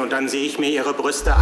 und dann sehe ich mir Ihre Brüste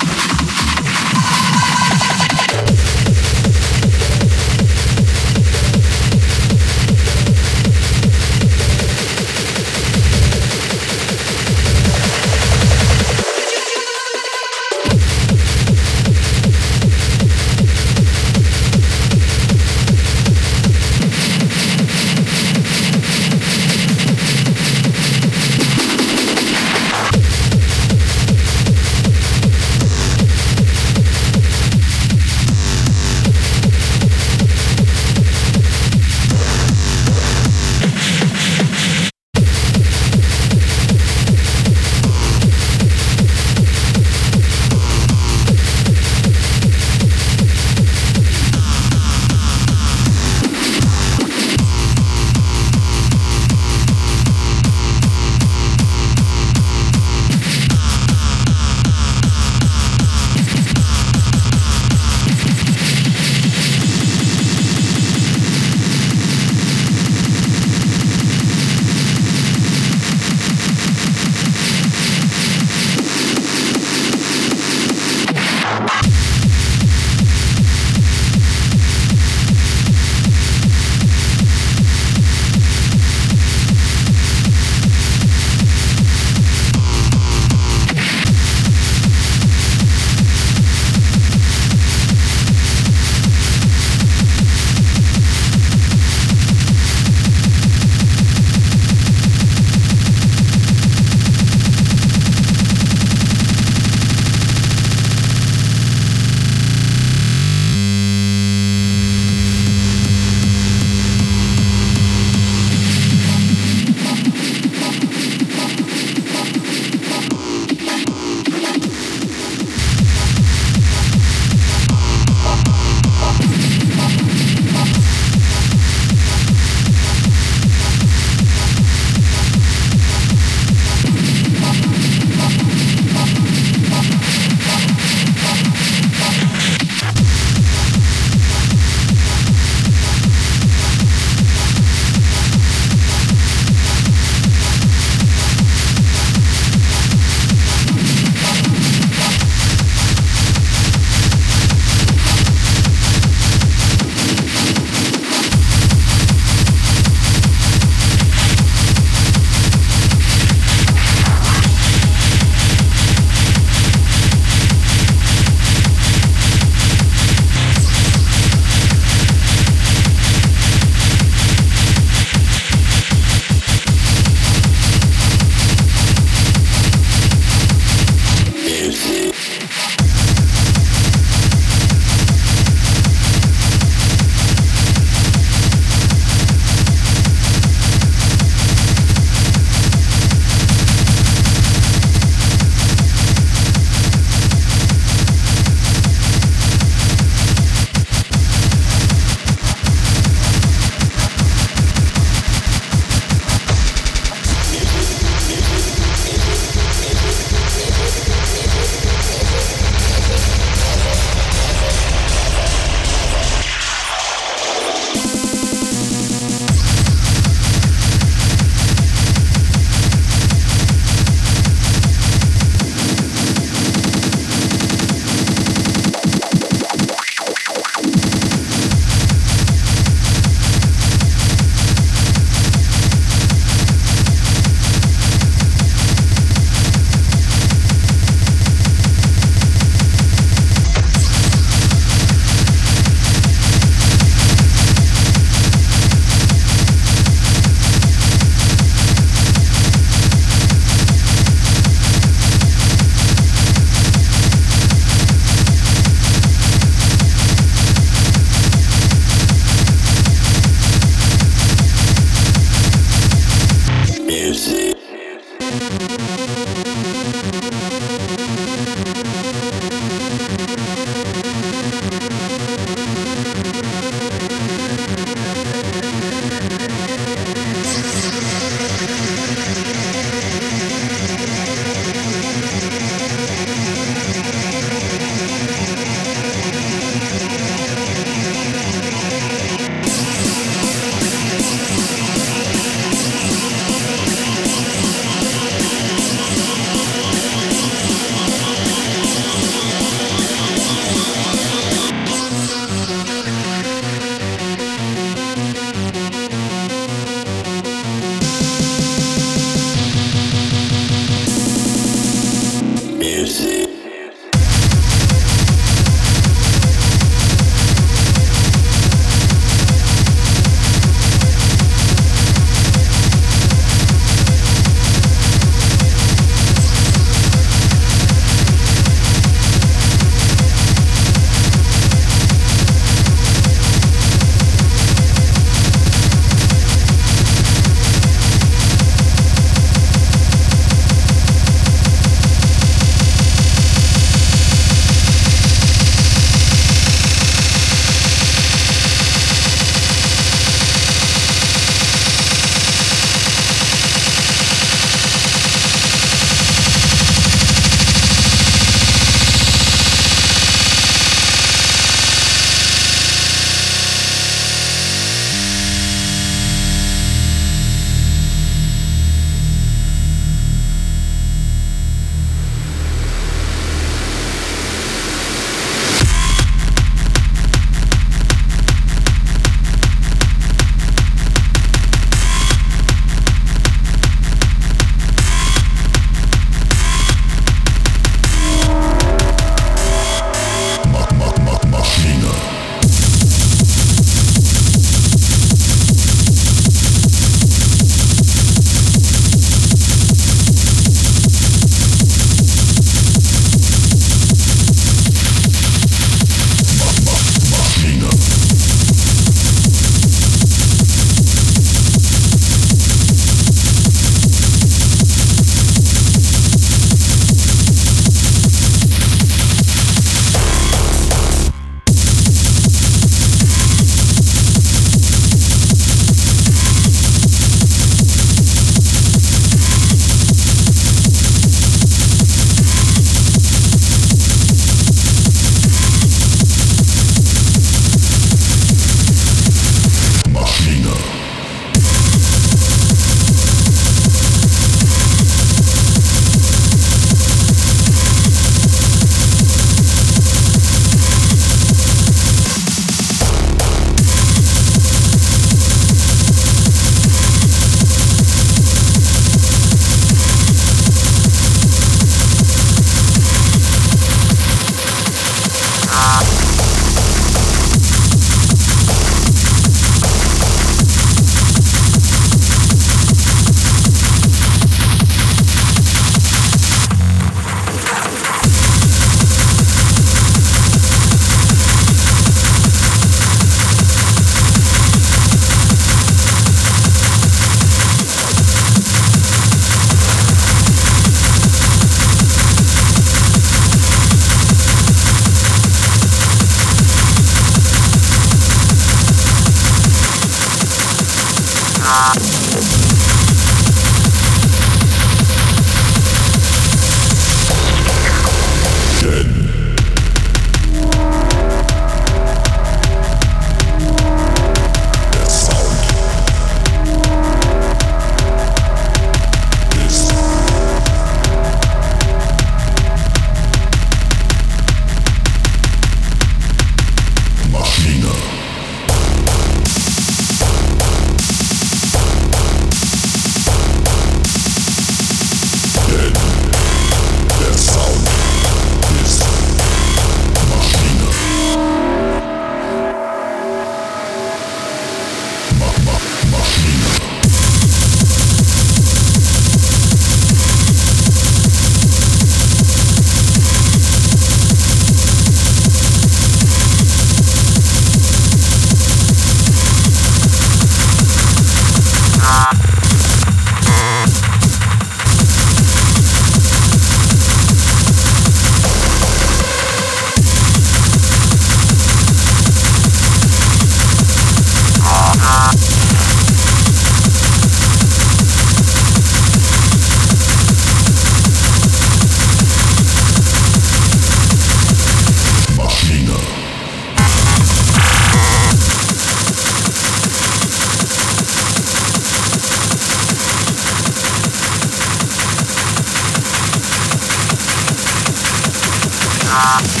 Ah.